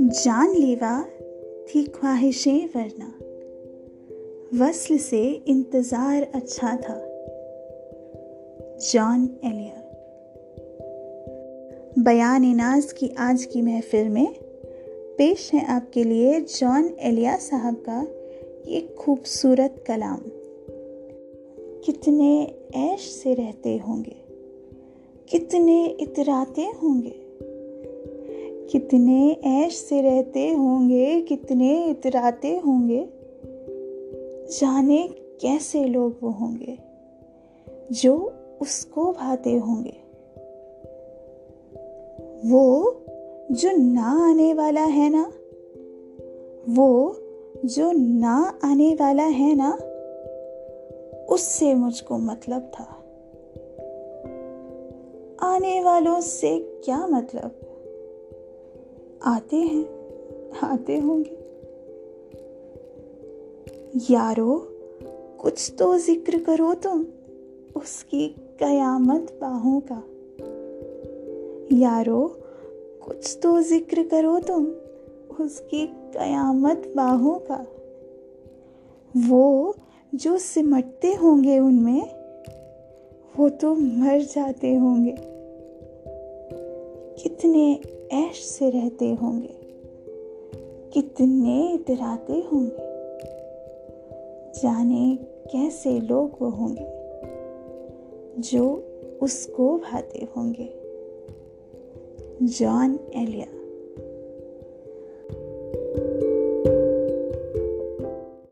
जानलेवा थी ख्वाहिशें वरना। वस्ल से इंतज़ार अच्छा था। जॉन एलियर। बयान नाज की आज की महफिल में पेश है आपके लिए जॉन एलिया साहब का एक खूबसूरत कलाम। कितने ऐश से रहते होंगे, कितने इतराते होंगे। कितने ऐश से रहते होंगे, कितने इतराते होंगे। जाने कैसे लोग वो होंगे, जो उसको भाते होंगे। वो जो ना आने वाला है ना, वो जो ना आने वाला है ना, उससे मुझको मतलब था। आने वालों से क्या मतलब? आते हैं, आते होंगे। यारो, कुछ तो ज़िक्र करो तुम उसकी कयामत बाहों का। यारो, कुछ तो ज़िक्र करो तुम उसकी कयामत बाहों का। वो जो सिमटते होंगे उनमें, वो तो मर जाते होंगे। कितने ऐश से रहते होंगे, कितने इतराते होंगे, जाने कैसे लोग वो होंगे जो उसको भाते होंगे। जॉन एलिया।